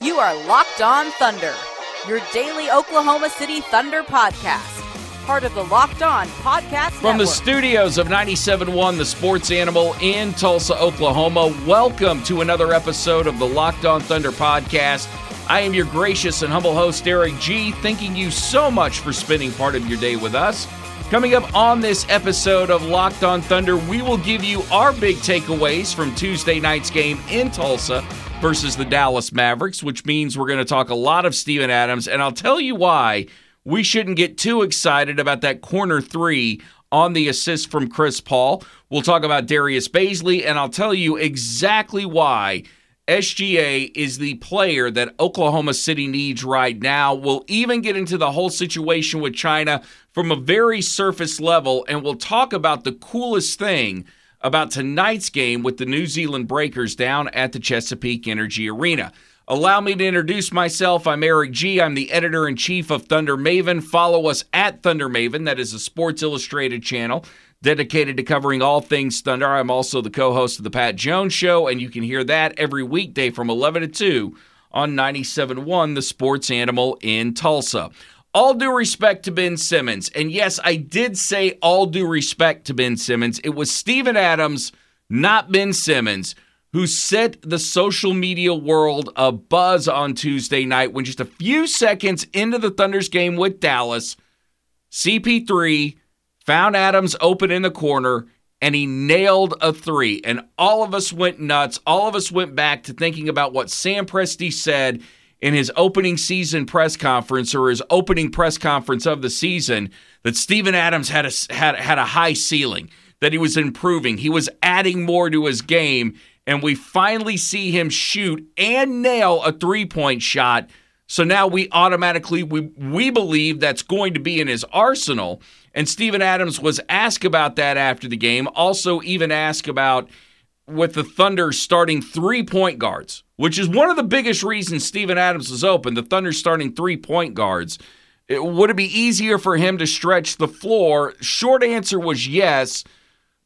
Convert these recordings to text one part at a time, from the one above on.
You are Locked On Thunder, your daily Oklahoma City Thunder podcast part of the Locked On Podcast From Network. the studios of 97.1 The Sports Animal in Tulsa, Oklahoma, welcome to another episode of the Locked On Thunder Podcast. I am your gracious and humble host, Eric G., thanking you so much for spending part of your day with us. Coming up on this episode of Locked On Thunder, we will give you our big takeaways from Tuesday night's game in Tulsa versus the Dallas Mavericks, which means we're going to talk a lot of Steven Adams, and I'll tell you why we shouldn't get too excited about that corner three on the assist from Chris Paul. We'll talk about Darius Bazley, and I'll tell you exactly why SGA is the player that Oklahoma City needs right now. We'll even get into the whole situation with China from a very surface level, and we'll talk about the coolest thing about tonight's game with the New Zealand Breakers down at the Chesapeake Energy Arena. Allow me to introduce myself. I'm Eric G. I'm the editor in chief of Thunder Maven. Follow us at Thunder Maven. That is a Sports Illustrated channel dedicated to covering all things Thunder. I'm also the co host of The Pat Jones Show, and you can hear that every weekday from 11 to 2 on 97.1 The Sports Animal in Tulsa. All due respect to Ben Simmons. And yes, I did say all due respect to Ben Simmons. It was Steven Adams, not Ben Simmons who set the social media world a buzz on Tuesday night when just a few seconds into the Thunder's game with Dallas, CP3 found Adams open in the corner and he nailed a three. And all of us went nuts. All of us went back to thinking about what Sam Presti said in his opening season press conference or his opening press conference of the season that Steven Adams had a, had, had a high ceiling, that he was improving, he was adding more to his game and we finally see him shoot and nail a three-point shot. So now we automatically we we believe that's going to be in his arsenal. And Steven Adams was asked about that after the game. Also, even asked about with the Thunder starting three point guards, which is one of the biggest reasons Steven Adams was open. The Thunder starting three point guards. It, would it be easier for him to stretch the floor? Short answer was yes.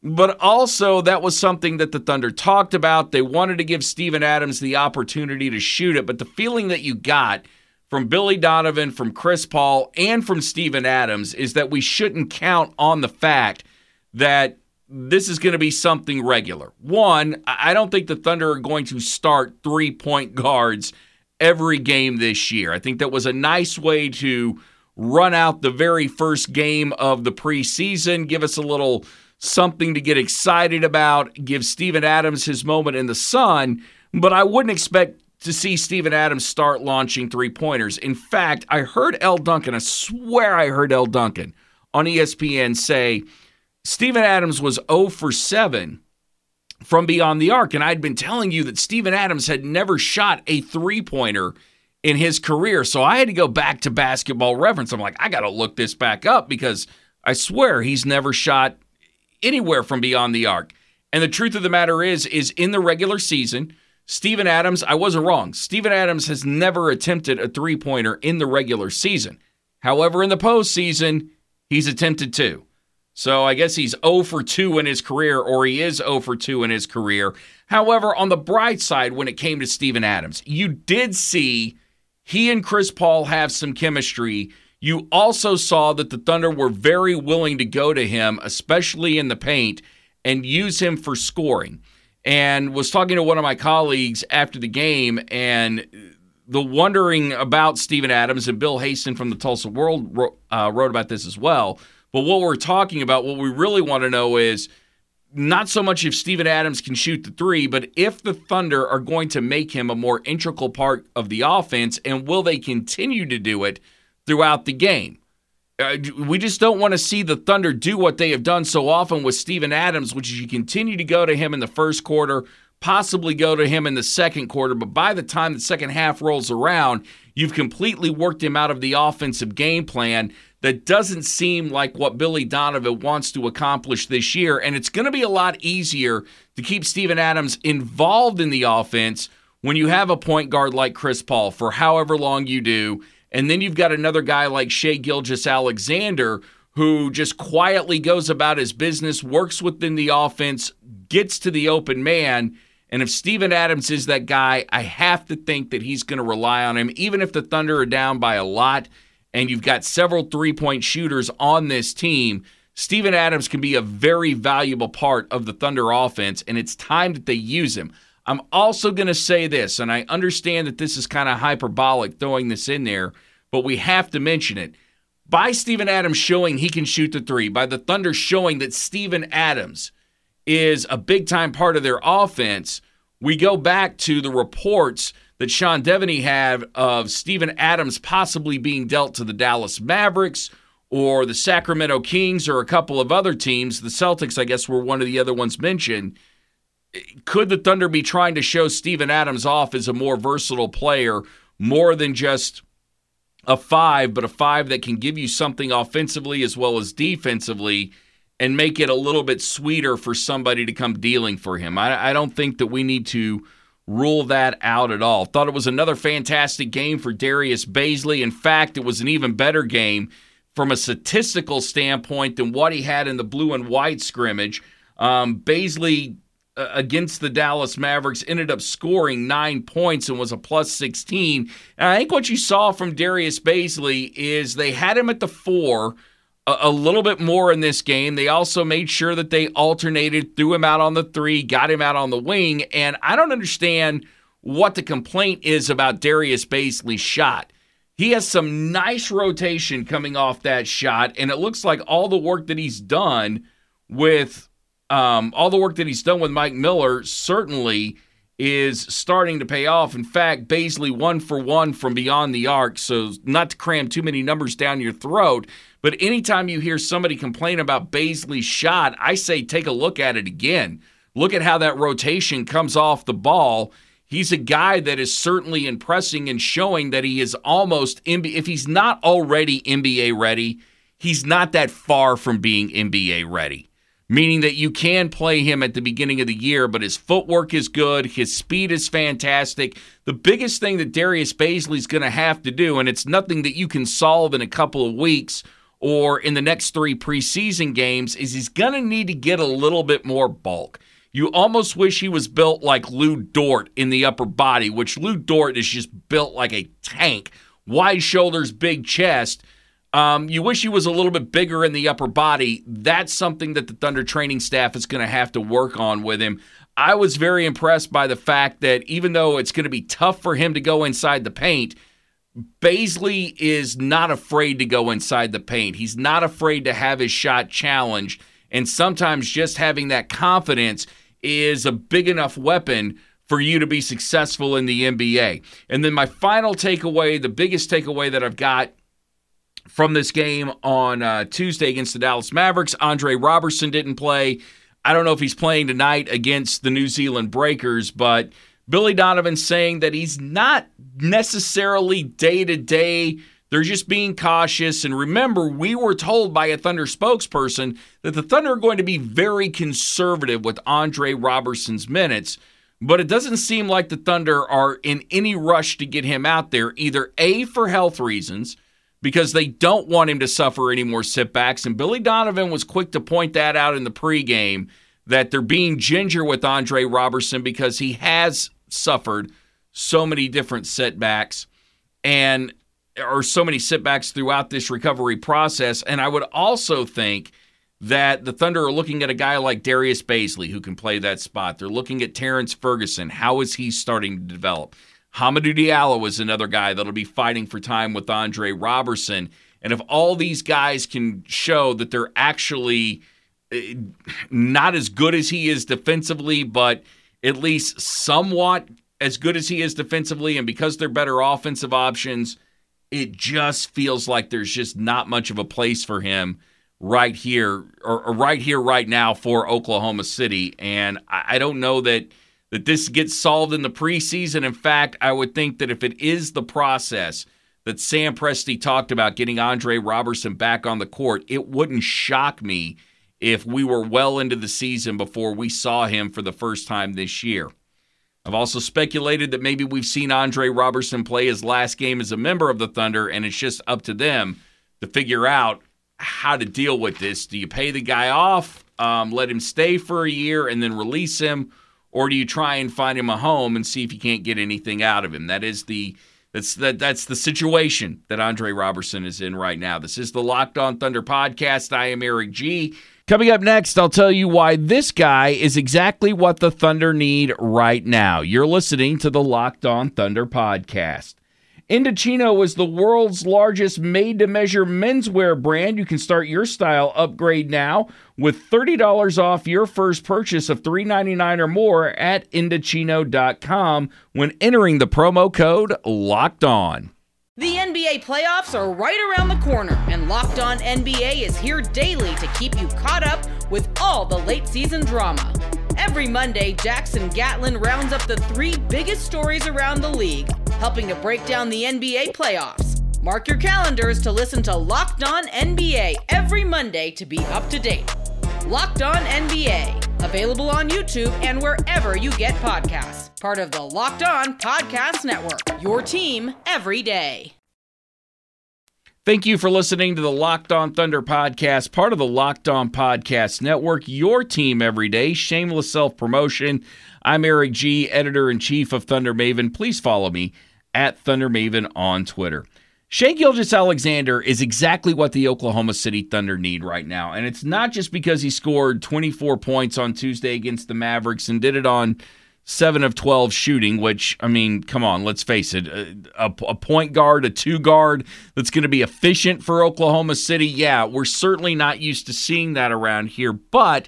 But also, that was something that the Thunder talked about. They wanted to give Steven Adams the opportunity to shoot it. But the feeling that you got from Billy Donovan, from Chris Paul, and from Steven Adams is that we shouldn't count on the fact that this is going to be something regular. One, I don't think the Thunder are going to start three point guards every game this year. I think that was a nice way to run out the very first game of the preseason, give us a little something to get excited about, give Steven Adams his moment in the sun, but I wouldn't expect to see Steven Adams start launching three pointers. In fact, I heard L. Duncan, I swear I heard L. Duncan on ESPN say Steven Adams was 0 for 7 from beyond the arc. And I'd been telling you that Steven Adams had never shot a three pointer in his career. So I had to go back to basketball reference. I'm like, I got to look this back up because I swear he's never shot anywhere from beyond the arc. And the truth of the matter is, is in the regular season, Steven Adams, I wasn't wrong. Steven Adams has never attempted a three pointer in the regular season. However, in the postseason, he's attempted two. So I guess he's 0 for 2 in his career, or he is 0 for 2 in his career. However, on the bright side, when it came to Steven Adams, you did see he and Chris Paul have some chemistry you also saw that the Thunder were very willing to go to him, especially in the paint, and use him for scoring. And was talking to one of my colleagues after the game, and the wondering about Steven Adams and Bill Haisten from the Tulsa World uh, wrote about this as well. But what we're talking about, what we really want to know is not so much if Steven Adams can shoot the three, but if the Thunder are going to make him a more integral part of the offense, and will they continue to do it? throughout the game. Uh, we just don't want to see the Thunder do what they have done so often with Steven Adams, which is you continue to go to him in the first quarter, possibly go to him in the second quarter, but by the time the second half rolls around, you've completely worked him out of the offensive game plan that doesn't seem like what Billy Donovan wants to accomplish this year. And it's going to be a lot easier to keep Steven Adams involved in the offense when you have a point guard like Chris Paul for however long you do. And then you've got another guy like Shai Gilgeous-Alexander who just quietly goes about his business, works within the offense, gets to the open man. And if Steven Adams is that guy, I have to think that he's going to rely on him, even if the Thunder are down by a lot and you've got several three point shooters on this team. Steven Adams can be a very valuable part of the Thunder offense, and it's time that they use him. I'm also going to say this, and I understand that this is kind of hyperbolic throwing this in there, but we have to mention it. By Steven Adams showing he can shoot the three, by the Thunder showing that Steven Adams is a big time part of their offense, we go back to the reports that Sean Deveney had of Steven Adams possibly being dealt to the Dallas Mavericks or the Sacramento Kings or a couple of other teams. The Celtics, I guess, were one of the other ones mentioned. Could the Thunder be trying to show Steven Adams off as a more versatile player, more than just a five, but a five that can give you something offensively as well as defensively? and make it a little bit sweeter for somebody to come dealing for him. I, I, don't think that we need to rule that out at all. Thought it was another fantastic game for Darius Bazley. In fact, it was an even better game from a statistical standpoint than what he had in the blue and white scrimmage. Um, Bazley uh, against the Dallas Mavericks ended up scoring nine points and was a plus 16. And I think what you saw from Darius Bazley is they had him at the four a, little bit more in this game. They also made sure that they alternated, threw him out on the three, got him out on the wing. And I don't understand what the complaint is about Darius Bazley's shot. He has some nice rotation coming off that shot, and it looks like all the work that he's done with um, all the work that he's done with Mike Miller certainly is starting to pay off. In fact, Bazley one for one from beyond the arc. So not to cram too many numbers down your throat, but anytime you hear somebody complain about Bazley's shot, I say take a look at it again. Look at how that rotation comes off the ball. He's a guy that is certainly impressing and showing that he is almost NBA. If he's not already NBA ready, he's not that far from being NBA ready. Meaning that you can play him at the beginning of the year, but his footwork is good, his speed is fantastic. The biggest thing that Darius Bazley's going to have to do, and it's nothing that you can solve in a couple of weeks or in the next three preseason games is he's going to need to get a little bit more bulk. You almost wish he was built like Lu Dort in the upper body, which Lu Dort is just built like a tank, wide shoulders, big chest. Um, you wish he was a little bit bigger in the upper body. That's something that the Thunder training staff is going to have to work on with him. I was very impressed by the fact that even though it's going to be tough for him to go inside the paint, Bazley is not afraid to go inside the paint. He's not afraid to have his shot challenged. And sometimes just having that confidence is a big enough weapon for you to be successful in the NBA. And then my final takeaway, the biggest takeaway that I've got from this game on uh, Tuesday against the Dallas Mavericks, Andre Roberson didn't play. I don't know if he's playing tonight against the New Zealand Breakers, but Billy Donovan saying that he's not necessarily day to day. They're just being cautious. And remember, we were told by a Thunder spokesperson that the Thunder are going to be very conservative with Andre Roberson's minutes. But it doesn't seem like the Thunder are in any rush to get him out there, either A, for health reasons, because they don't want him to suffer any more setbacks. And Billy Donovan was quick to point that out in the pregame that they're being ginger with Andre Roberson because he has suffered so many different setbacks and or so many setbacks throughout this recovery process. And I would also think that the Thunder are looking at a guy like Darius Bazley who can play that spot. They're looking at Terrence Ferguson. How is he starting to develop? Hamidou Diallo is another guy that'll be fighting for time with Andre Roberson. And if all these guys can show that they're actually eh, not as good as he is defensively, but – at least somewhat as good as he is defensively, and because they're better offensive options, it just feels like there's just not much of a place for him right here or, or right here right now for Oklahoma City. And I, I don't know that that this gets solved in the preseason. In fact, I would think that if it is the process that Sam Presti talked about getting Andre Roberson back on the court, it wouldn't shock me if we were well into the season before we saw him for the first time this year. I've also speculated that maybe we've seen Andre Roberson play his last game as a member of the Thunder, and it's just up to them to figure out how to deal with this. Do you pay the guy off, um, let him stay for a year, and then release him, or do you try and find him a home and see if you can't get anything out of him? That is the that's that that's the situation that Andre Roberson is in right now. This is the Locked On Thunder podcast. I am Eric G. Coming up next, I'll tell you why this guy is exactly what the Thunder need right now. You're listening to the Locked On Thunder podcast. Indochino is the world's largest made to measure menswear brand. You can start your style upgrade now with $30 off your first purchase of $3.99 or more at Indochino.com when entering the promo code LOCKED ON. The NBA playoffs are right around the corner, and Locked On NBA is here daily to keep you caught up with all the late season drama. Every Monday, Jackson Gatlin rounds up the three biggest stories around the league, helping to break down the NBA playoffs. Mark your calendars to listen to Locked On NBA every Monday to be up to date. Locked On NBA, available on YouTube and wherever you get podcasts. Part of the Locked On Podcast Network, your team every day. Thank you for listening to the Locked On Thunder podcast, part of the Locked On Podcast Network, your team every day. Shameless self promotion. I'm Eric G., editor in chief of Thunder Maven. Please follow me at Thunder Maven on Twitter. Shai Gilgeous-Alexander is exactly what the Oklahoma City Thunder need right now. And it's not just because he scored 24 points on Tuesday against the Mavericks and did it on seven of 12 shooting, which, I mean, come on, let's face it. A, a point guard, a two guard that's going to be efficient for Oklahoma City. Yeah, we're certainly not used to seeing that around here. But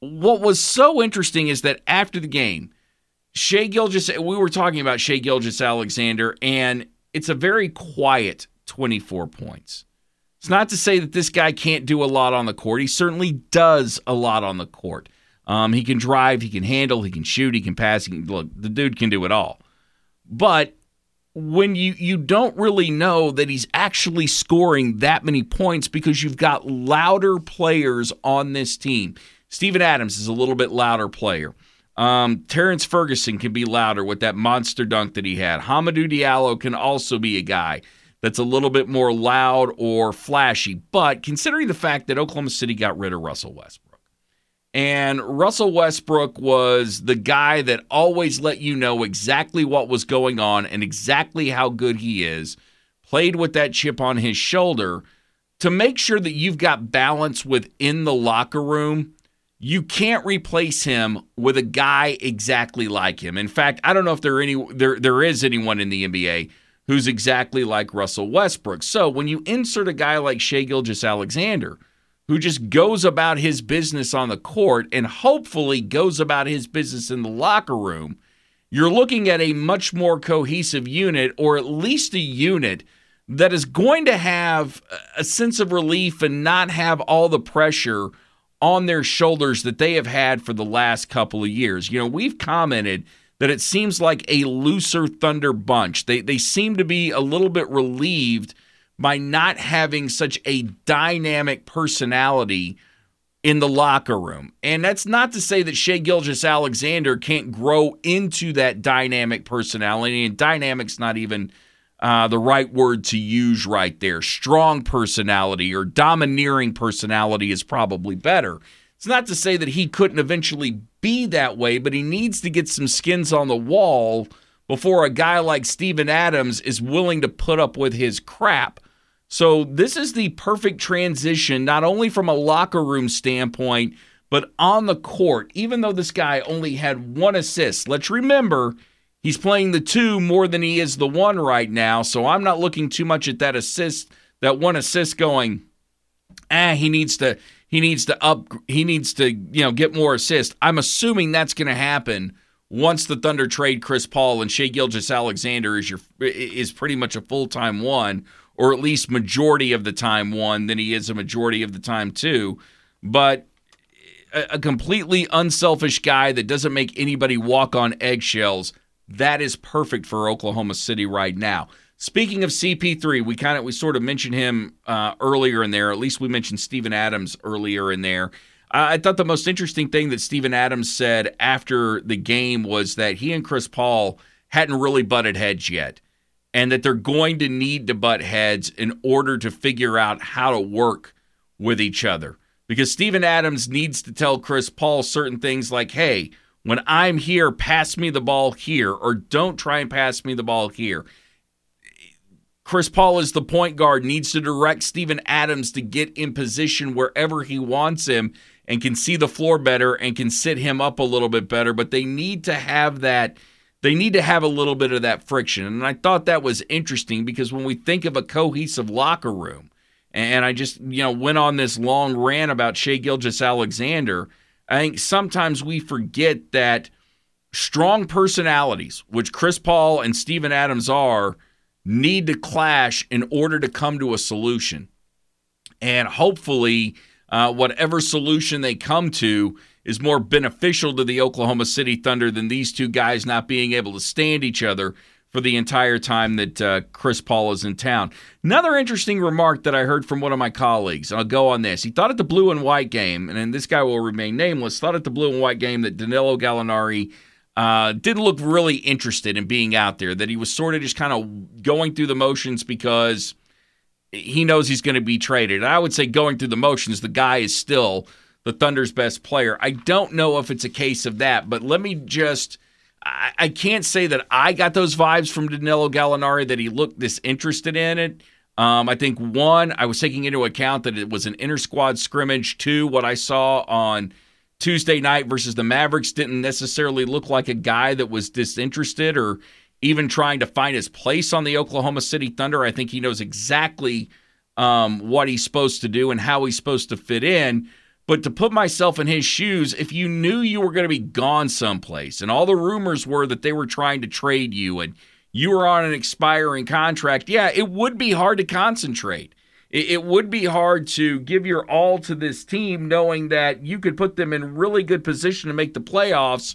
what was so interesting is that after the game, Shai Gilgeous, we were talking about Shai Gilgeous Alexander, and it's a very quiet 24 points. It's not to say that this guy can't do a lot on the court. He certainly does a lot on the court. Um, he can drive, he can handle, he can shoot, he can pass. He can, look, the dude can do it all. But when you you don't really know that he's actually scoring that many points because you've got louder players on this team. Steven Adams is a little bit louder player. Um, Terrence Ferguson can be louder with that monster dunk that he had. Hamidou Diallo can also be a guy that's a little bit more loud or flashy. But considering the fact that Oklahoma City got rid of Russell Westbrook, and Russell Westbrook was the guy that always let you know exactly what was going on and exactly how good he is. Played with that chip on his shoulder to make sure that you've got balance within the locker room. You can't replace him with a guy exactly like him. In fact, I don't know if there any there there is anyone in the NBA who's exactly like Russell Westbrook. So when you insert a guy like Shai Gilgeous-Alexander – who just goes about his business on the court and hopefully goes about his business in the locker room, you're looking at a much more cohesive unit, or at least a unit that is going to have a sense of relief and not have all the pressure on their shoulders that they have had for the last couple of years. You know, we've commented that it seems like a looser Thunder bunch. They they seem to be a little bit relieved by not having such a dynamic personality in the locker room. And that's not to say that Shai Gilgeous Alexander can't grow into that dynamic personality. And dynamic's not even uh, the right word to use right there. Strong personality or domineering personality is probably better. It's not to say that he couldn't eventually be that way, but he needs to get some skins on the wall before a guy like Steven Adams is willing to put up with his crap so this is the perfect transition, not only from a locker room standpoint, but on the court. Even though this guy only had one assist, let's remember he's playing the two more than he is the one right now. So I'm not looking too much at that assist, that one assist going, ah, he needs to he needs to up he needs to, you know, get more assists. I'm assuming that's gonna happen once the Thunder trade Chris Paul and Shai Gilgeous-Alexander is your is pretty much a full time one or at least majority of the time one than he is a majority of the time two. But a completely unselfish guy that doesn't make anybody walk on eggshells, that is perfect for Oklahoma City right now. Speaking of CP3, we kind of we sort of mentioned him uh, earlier in there. At least we mentioned Steven Adams earlier in there. I thought the most interesting thing that Steven Adams said after the game was that he and Chris Paul hadn't really butted heads yet, and that they're going to need to butt heads in order to figure out how to work with each other. Because Steven Adams needs to tell Chris Paul certain things like, "Hey, when I'm here, pass me the ball here, or don't try and pass me the ball here." Chris Paul is the point guard, needs to direct Steven Adams to get in position wherever he wants him and can see the floor better and can sit him up a little bit better. But they need to have that, they need to have a little bit of that friction. And I thought that was interesting because when we think of a cohesive locker room, and I just, you know, went on this long rant about Shai Gilgeous-Alexander, I think sometimes we forget that strong personalities, which Chris Paul and Steven Adams are, need to clash in order to come to a solution. And hopefully, uh, whatever solution they come to is more beneficial to the Oklahoma City Thunder than these two guys not being able to stand each other for the entire time that uh, Chris Paul is in town. Another interesting remark that I heard from one of my colleagues, and I'll go on this. He thought at the blue and white game, and this guy will remain nameless, thought at the blue and white game that Danilo Gallinari uh, didn't look really interested in being out there, that he was sort of just kind of going through the motions because he knows he's going to be traded. And I would say going through the motions, the guy is still the Thunder's best player. I don't know if it's a case of that, but let me just. I, I can't say that I got those vibes from Danilo Gallinari that he looked disinterested in it. Um, I think one, I was taking into account that it was an inter squad scrimmage. Two, what I saw on Tuesday night versus the Mavericks didn't necessarily look like a guy that was disinterested or even trying to find his place on the Oklahoma City Thunder. I think he knows exactly um, what he's supposed to do and how he's supposed to fit in. But to put myself in his shoes, if you knew you were going to be gone someplace and all the rumors were that they were trying to trade you and you were on an expiring contract, yeah, it would be hard to concentrate. It, would be hard to give your all to this team knowing that you could put them in really good position to make the playoffs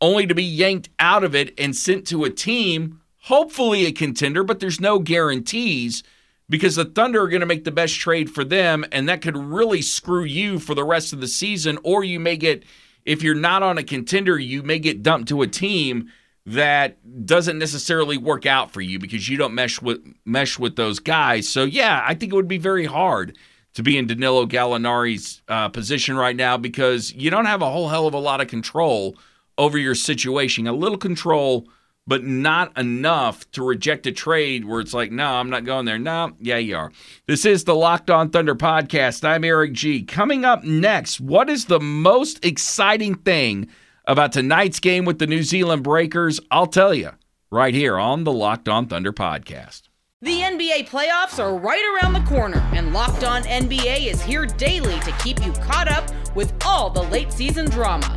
only to be yanked out of it and sent to a team hopefully a contender but there's no guarantees because the thunder are going to make the best trade for them and that could really screw you for the rest of the season or you may get if you're not on a contender you may get dumped to a team that doesn't necessarily work out for you because you don't mesh with mesh with those guys. So yeah, I think it would be very hard to be in Danilo Gallinari's uh, position right now because you don't have a whole hell of a lot of control over your situation. A little control, but not enough to reject a trade where it's like, no, I'm not going there. No, yeah, you are. This is the Locked On Thunder podcast. I'm Eric G. Coming up next, what is the most exciting thing? about tonight's game with the New Zealand Breakers, I'll tell you right here on the Locked On Thunder podcast. The NBA playoffs are right around the corner, and Locked On NBA is here daily to keep you caught up with all the late season drama.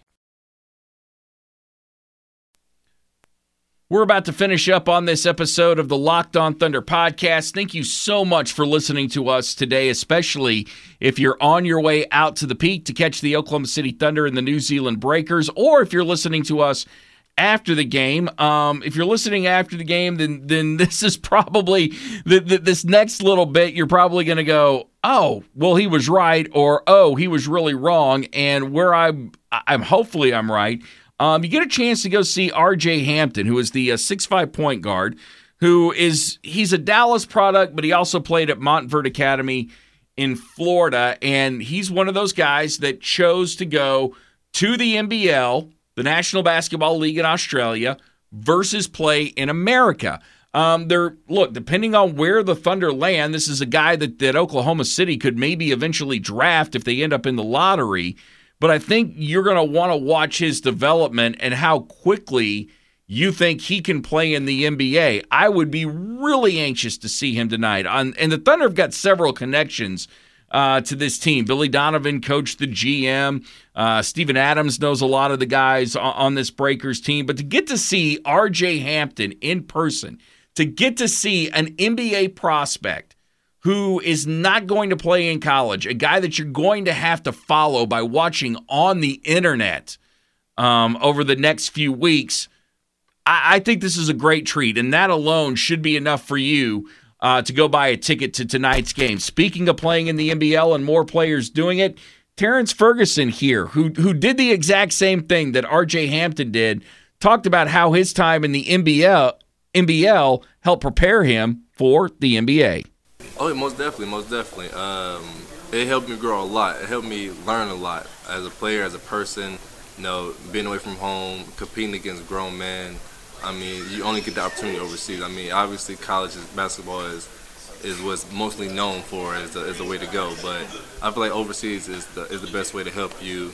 We're about to finish up on this episode of the Locked On Thunder podcast. Thank you so much for listening to us today, especially if you're on your way out to the peak to catch the Oklahoma City Thunder and the New Zealand Breakers, or if you're listening to us after the game. Um, if you're listening after the game, then then this is probably the, the, this next little bit. You're probably going to go, oh, well, he was right, or oh, he was really wrong. And where I'm, I'm hopefully I'm right. Um, you get a chance to go see R.J. Hampton, who is the uh, six five point guard, who is he's a Dallas product, but he also played at Montverde Academy in Florida, and he's one of those guys that chose to go to the NBL the National Basketball League in Australia versus play in America. Um, they're look, depending on where the Thunder land, this is a guy that, that Oklahoma City could maybe eventually draft if they end up in the lottery. But I think you're going to want to watch his development and how quickly you think he can play in the NBA. I would be really anxious to see him tonight. On and the Thunder have got several connections uh, to this team. Billy Donovan coached the GM. Uh, Steven Adams knows a lot of the guys on, on this Breakers team. But to get to see R.J. Hampton in person, to get to see an NBA prospect who is not going to play in college, a guy that you're going to have to follow by watching on the internet um, over the next few weeks. I, I, think this is a great treat, and that alone should be enough for you uh, to go buy a ticket to tonight's game. Speaking of playing in the NBL and more players doing it, Terrence Ferguson here, who who did the exact same thing that R.J. Hampton did, talked about how his time in the NBL NBL helped prepare him for the NBA. Oh, most definitely, most definitely. Um, it helped me grow a lot. It helped me learn a lot as a player, as a person. You know, being away from home, competing against grown men. I mean, you only get the opportunity overseas. I mean, obviously, college basketball is is what's mostly known for as a, as the way to go. But I feel like overseas is the is the best way to help you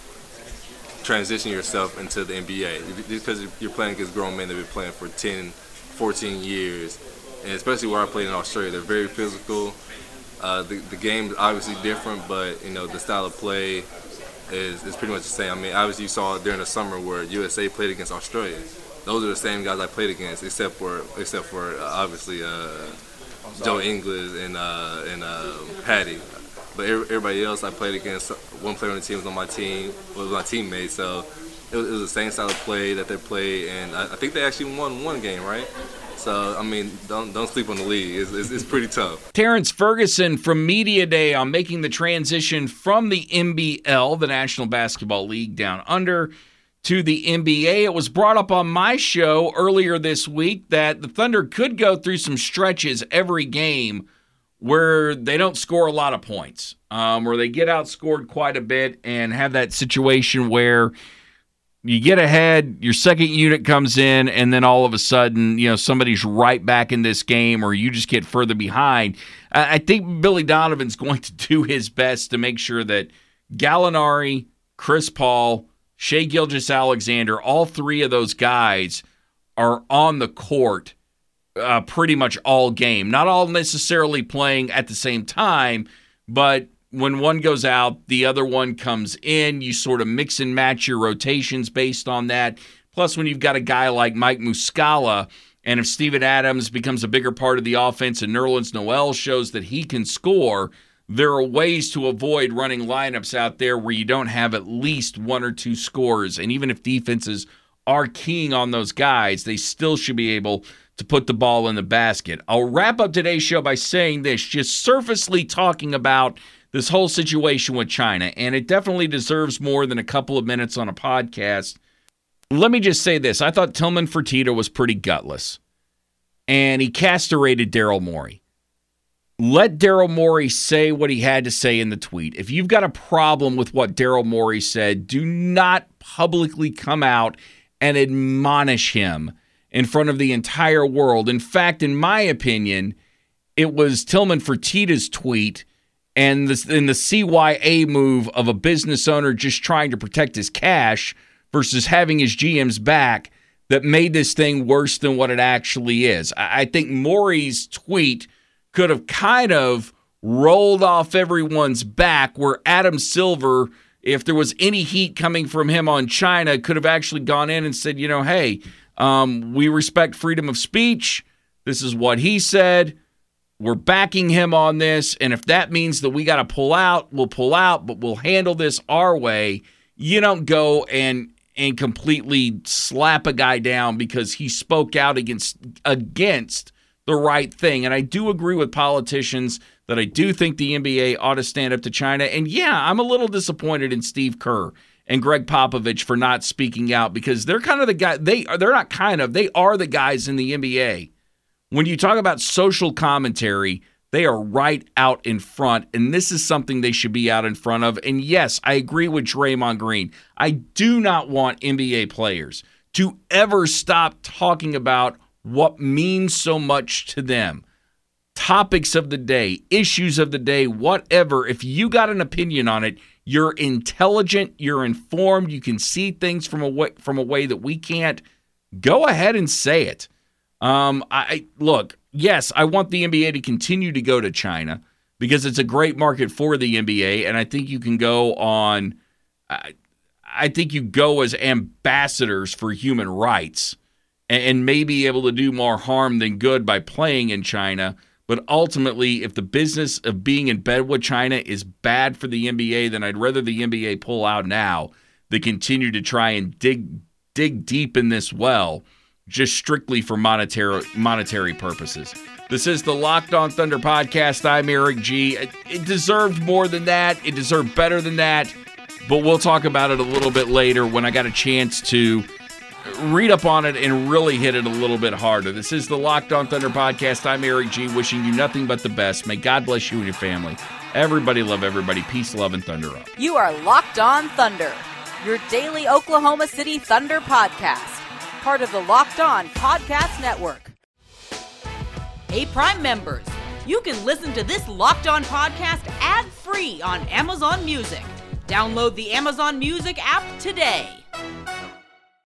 transition yourself into the NBA because you're playing against grown men that have been playing for 10, 14 years, and especially where I played in Australia, they're very physical. Uh, the, the game is obviously different, but you know the style of play is, is pretty much the same. I mean, obviously you saw during the summer where USA played against Australia those are the same guys I played against, except for except for uh, obviously uh, Joe Ingles and uh, and uh, Patty. But everybody else I played against, one player on the team was on my team, was my teammate. So it was, it was the same style of play that they played, and I, I, think they actually won one game, right? So I mean, don't don't sleep on the league. It's, it's, it's, pretty tough. Terrence Ferguson from Media Day on making the transition from the NBL, the National Basketball League, down under to the NBA. It was brought up on my show earlier this week that the Thunder could go through some stretches every game where they don't score a lot of points, um, where they get outscored quite a bit and have that situation where you get ahead, your second unit comes in, and then all of a sudden, you know, somebody's right back in this game, or you just get further behind. I think Billy Donovan's going to do his best to make sure that Gallinari, Chris Paul, Shai Gilgeous-Alexander, all three of those guys are on the court uh, pretty much all game. Not all necessarily playing at the same time, but when one goes out, the other one comes in. You sort of mix and match your rotations based on that. Plus, when you've got a guy like Mike Muscala, and if Steven Adams becomes a bigger part of the offense and Nerlens Noel shows that he can score – there are ways to avoid running lineups out there where you don't have at least one or two scores. And even if defenses are keying on those guys, they still should be able to put the ball in the basket. I'll wrap up today's show by saying this just surfacely talking about this whole situation with China, and it definitely deserves more than a couple of minutes on a podcast. Let me just say this I thought Tillman Fertitta was pretty gutless, and he castrated Daryl Morey let Daryl Morey say what he had to say in the tweet. If you've got a problem with what Daryl Morey said, do not publicly come out and admonish him in front of the entire world. In fact, in my opinion, it was Tillman Fertitta's tweet and the, and the CYA move of a business owner just trying to protect his cash versus having his GM's back that made this thing worse than what it actually is. I, I think Morey's tweet – could have kind of rolled off everyone's back where Adam Silver, if there was any heat coming from him on China, could have actually gone in and said, you know, hey, um, we respect freedom of speech. This is what he said. We're backing him on this. And if that means that we got to pull out, we'll pull out, but we'll handle this our way. You don't go and and completely slap a guy down because he spoke out against against the right thing. And I do agree with politicians that I do think the NBA ought to stand up to China. And yeah, I'm a little disappointed in Steve Kerr and Gregg Popovich for not speaking out because they're kind of the guy they they're not kind of they are the guys in the NBA. When you talk about social commentary, they are right out in front, and this is something they should be out in front of. And yes, I agree with Draymond Green. I do not want NBA players to ever stop talking about what means so much to them. Topics of the day, issues of the day, whatever. If you got an opinion on it, you're intelligent, you're informed, you can see things from a way, from a way that we can't. go ahead and say it. Um, I look, yes, I want the NBA to continue to go to China because it's a great market for the NBA, and I think you can go on. I, I think you go as ambassadors for human rights and, and may be able to do more harm than good by playing in China. But ultimately, if the business of being in bed with China is bad for the NBA, then I'd rather the NBA pull out now than continue to try and dig dig deep in this well just strictly for monetary monetary purposes. This is the Locked On Thunder podcast. I'm Eric G. It deserved more than that. It deserved better than that. But we'll talk about it a little bit later when I got a chance to read up on it and really hit it a little bit harder. This is the Locked On Thunder podcast. I'm Eric G, wishing you nothing but the best. May God bless you and your family. Everybody love everybody. Peace, love, and thunder up. You are Locked On Thunder, your daily Oklahoma City Thunder podcast part of the Locked On Podcast Network. Hey, Prime members, you can listen to this Locked On podcast ad free on Amazon Music. Download the Amazon Music app today.